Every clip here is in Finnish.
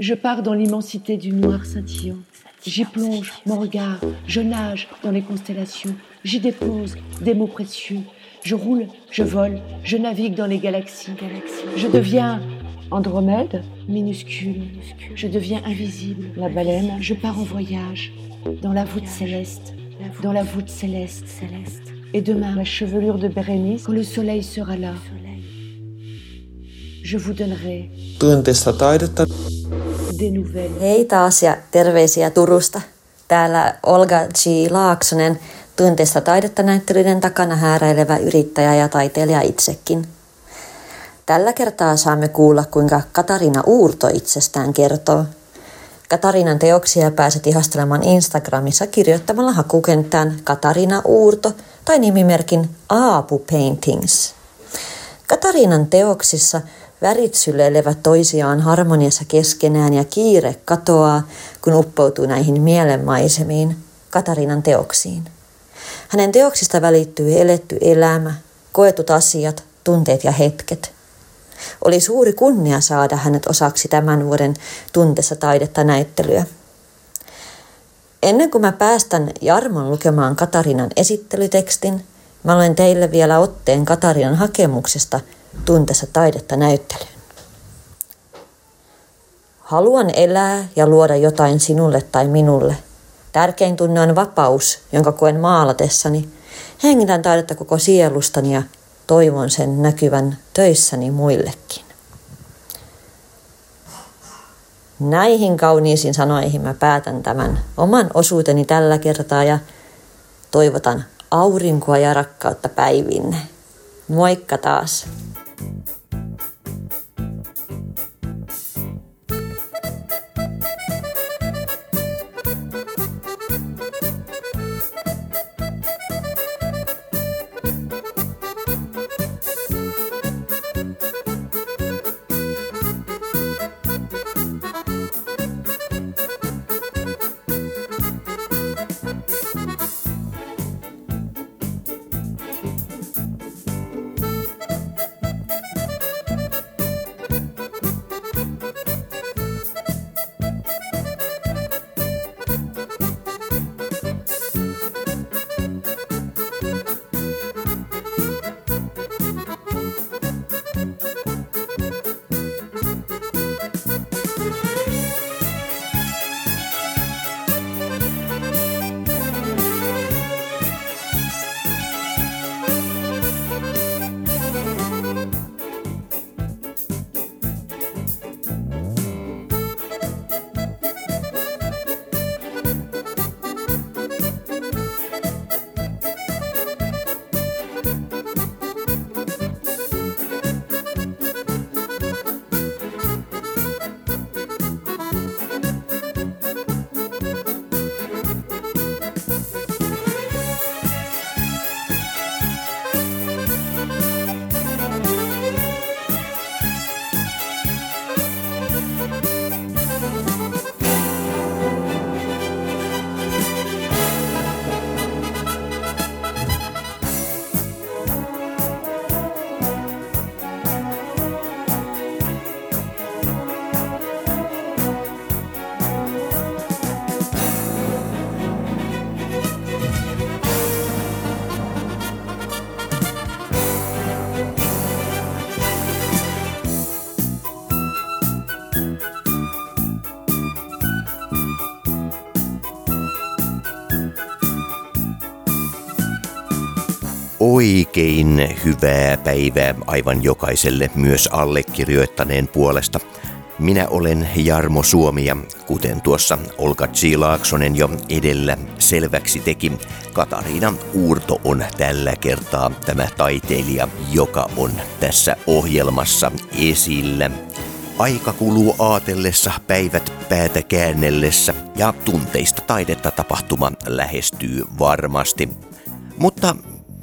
Je pars dans l'immensité du noir scintillant. J'y plonge mon regard, je nage dans les constellations, j'y dépose des mots précieux. Je roule, je vole, je navigue dans les galaxies. Je deviens Andromède, minuscule, je deviens invisible. La baleine, je pars en voyage dans la voûte céleste, dans la voûte céleste, céleste. Et demain, la chevelure de Bérénice, quand le soleil sera là, je vous donnerai. Hei taas ja terveisiä Turusta. Täällä Olga G. Laaksonen, tunteista taidetta näyttelyiden takana hääräilevä yrittäjä ja taiteilija itsekin. Tällä kertaa saamme kuulla, kuinka Katarina Uurto itsestään kertoo. Katarinan teoksia pääset ihastelemaan Instagramissa kirjoittamalla hakukenttään Katarina Uurto tai nimimerkin Aapu Paintings. Katarinan teoksissa värit syleilevät toisiaan harmoniassa keskenään ja kiire katoaa, kun uppoutuu näihin mielenmaisemiin, Katarinan teoksiin. Hänen teoksista välittyy eletty elämä, koetut asiat, tunteet ja hetket. Oli suuri kunnia saada hänet osaksi tämän vuoden Tuntessa taidetta näyttelyä. Ennen kuin mä päästän Jarmon lukemaan Katarinan esittelytekstin, mä luen teille vielä otteen Katarinan hakemuksesta Tuntessa taidetta näyttelyyn. Haluan elää ja luoda jotain sinulle tai minulle. Tärkein tunne on vapaus, jonka koen maalatessani. Hengitän taidetta koko sielustani ja toivon sen näkyvän töissäni muillekin. Näihin kauniisiin sanoihin mä päätän tämän oman osuuteni tällä kertaa ja toivotan aurinkoa ja rakkautta päivinne. Moikka taas! Oikein hyvää päivää aivan jokaiselle myös allekirjoittaneen puolesta. Minä olen Jarmo Suomi ja kuten tuossa Olka G. Laaksonen jo edellä selväksi teki, Katariina Uurto on tällä kertaa tämä taiteilija, joka on tässä ohjelmassa esillä. Aika kuluu aatellessa, päivät päätä käännellessä ja tunteista taidetta tapahtuma lähestyy varmasti. Mutta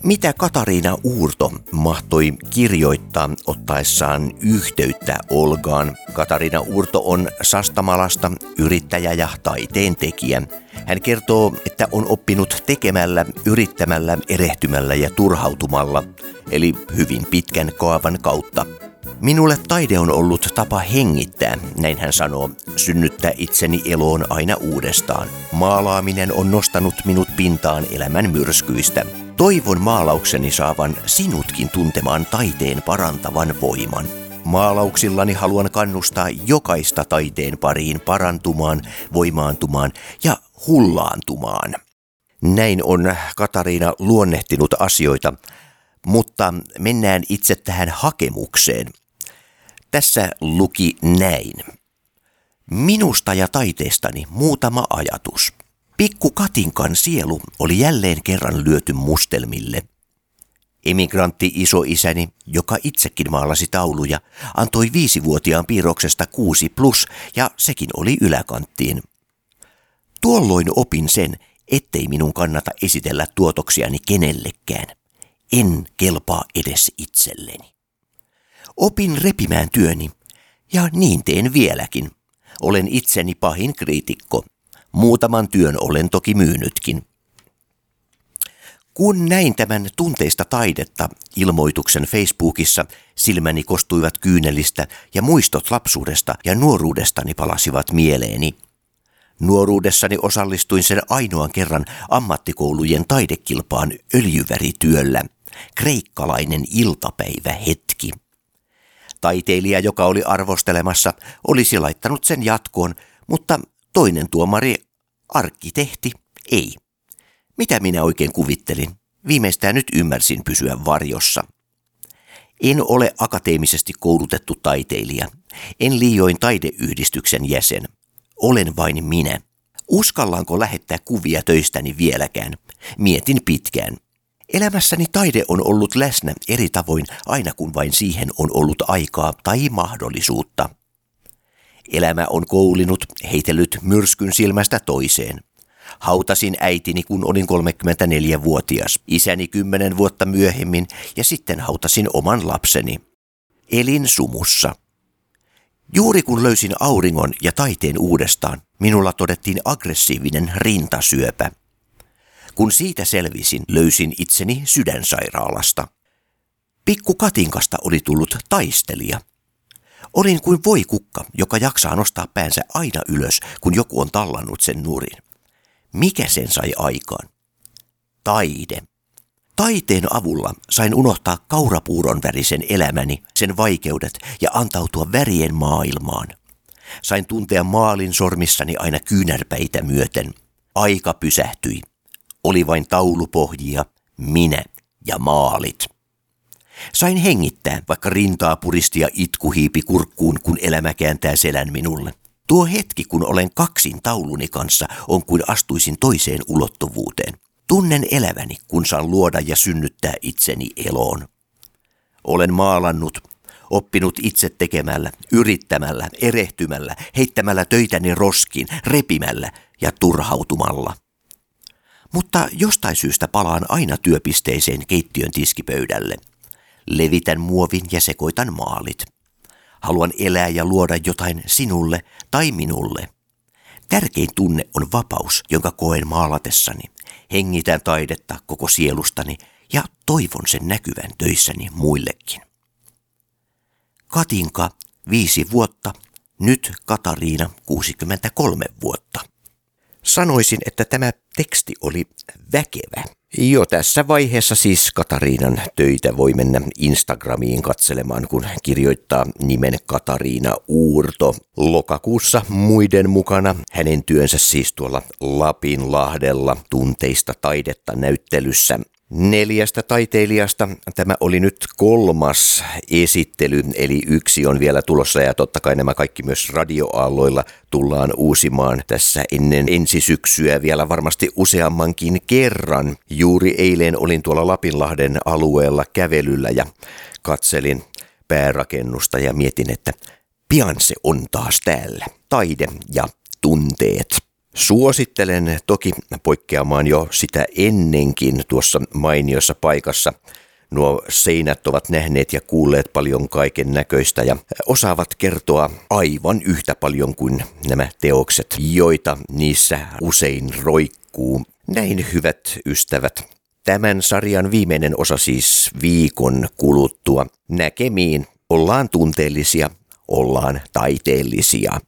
mitä Katariina Uurto mahtoi kirjoittaa ottaessaan yhteyttä Olgaan? Katariina Uurto on Sastamalasta yrittäjä ja taiteen tekijä. Hän kertoo, että on oppinut tekemällä, yrittämällä, erehtymällä ja turhautumalla, eli hyvin pitkän kaavan kautta. Minulle taide on ollut tapa hengittää, näin hän sanoo, synnyttää itseni eloon aina uudestaan. Maalaaminen on nostanut minut pintaan elämän myrskyistä. Toivon maalaukseni saavan sinutkin tuntemaan taiteen parantavan voiman. Maalauksillani haluan kannustaa jokaista taiteen pariin parantumaan, voimaantumaan ja hullaantumaan. Näin on Katariina luonnehtinut asioita, mutta mennään itse tähän hakemukseen. Tässä luki näin. Minusta ja taiteestani muutama ajatus. Pikku Katinkan sielu oli jälleen kerran lyöty mustelmille. Emigrantti isoisäni, joka itsekin maalasi tauluja, antoi viisivuotiaan piirroksesta kuusi plus ja sekin oli yläkanttiin. Tuolloin opin sen, ettei minun kannata esitellä tuotoksiani kenellekään. En kelpaa edes itselleni. Opin repimään työni, ja niin teen vieläkin. Olen itseni pahin kriitikko. Muutaman työn olen toki myynytkin. Kun näin tämän tunteista taidetta ilmoituksen Facebookissa, silmäni kostuivat kyynelistä ja muistot lapsuudesta ja nuoruudestani palasivat mieleeni. Nuoruudessani osallistuin sen ainoan kerran ammattikoulujen taidekilpaan öljyvärityöllä. Kreikkalainen iltapäivä hetki. Taiteilija, joka oli arvostelemassa, olisi laittanut sen jatkoon, mutta toinen tuomari, arkkitehti, ei. Mitä minä oikein kuvittelin? Viimeistään nyt ymmärsin pysyä varjossa. En ole akateemisesti koulutettu taiteilija. En liioin taideyhdistyksen jäsen. Olen vain minä. Uskallanko lähettää kuvia töistäni vieläkään? Mietin pitkään. Elämässäni taide on ollut läsnä eri tavoin aina kun vain siihen on ollut aikaa tai mahdollisuutta. Elämä on koulinut, heitellyt myrskyn silmästä toiseen. Hautasin äitini, kun olin 34-vuotias, isäni kymmenen vuotta myöhemmin ja sitten hautasin oman lapseni. Elin sumussa. Juuri kun löysin auringon ja taiteen uudestaan, minulla todettiin aggressiivinen rintasyöpä. Kun siitä selvisin, löysin itseni sydänsairaalasta. Pikku Katinkasta oli tullut taistelija. Olin kuin voikukka, joka jaksaa nostaa päänsä aina ylös, kun joku on tallannut sen nurin. Mikä sen sai aikaan? Taide. Taiteen avulla sain unohtaa kaurapuuron värisen elämäni, sen vaikeudet ja antautua värien maailmaan. Sain tuntea maalin sormissani aina kyynärpäitä myöten. Aika pysähtyi. Oli vain taulupohjia, minä ja maalit. Sain hengittää, vaikka rintaa puristi ja itku hiipi kurkkuun, kun elämä kääntää selän minulle. Tuo hetki, kun olen kaksin tauluni kanssa, on kuin astuisin toiseen ulottuvuuteen. Tunnen eläväni, kun saan luoda ja synnyttää itseni eloon. Olen maalannut, oppinut itse tekemällä, yrittämällä, erehtymällä, heittämällä töitäni roskiin, repimällä ja turhautumalla. Mutta jostain syystä palaan aina työpisteeseen keittiön tiskipöydälle. Levitän muovin ja sekoitan maalit. Haluan elää ja luoda jotain sinulle tai minulle. Tärkein tunne on vapaus, jonka koen maalatessani. Hengitän taidetta koko sielustani ja toivon sen näkyvän töissäni muillekin. Katinka, viisi vuotta, nyt Katariina, 63 vuotta. Sanoisin, että tämä teksti oli väkevä. Jo tässä vaiheessa siis Katariinan töitä voi mennä Instagramiin katselemaan, kun kirjoittaa nimen Katariina Uurto. Lokakuussa muiden mukana hänen työnsä siis tuolla Lapinlahdella tunteista taidetta näyttelyssä Neljästä taiteilijasta tämä oli nyt kolmas esittely, eli yksi on vielä tulossa ja totta kai nämä kaikki myös radioaalloilla tullaan uusimaan tässä ennen ensi syksyä vielä varmasti useammankin kerran. Juuri eilen olin tuolla Lapinlahden alueella kävelyllä ja katselin päärakennusta ja mietin, että pian se on taas täällä. Taide ja tunteet. Suosittelen toki poikkeamaan jo sitä ennenkin tuossa mainiossa paikassa. Nuo seinät ovat nähneet ja kuulleet paljon kaiken näköistä ja osaavat kertoa aivan yhtä paljon kuin nämä teokset, joita niissä usein roikkuu. Näin hyvät ystävät. Tämän sarjan viimeinen osa siis viikon kuluttua näkemiin Ollaan tunteellisia, ollaan taiteellisia.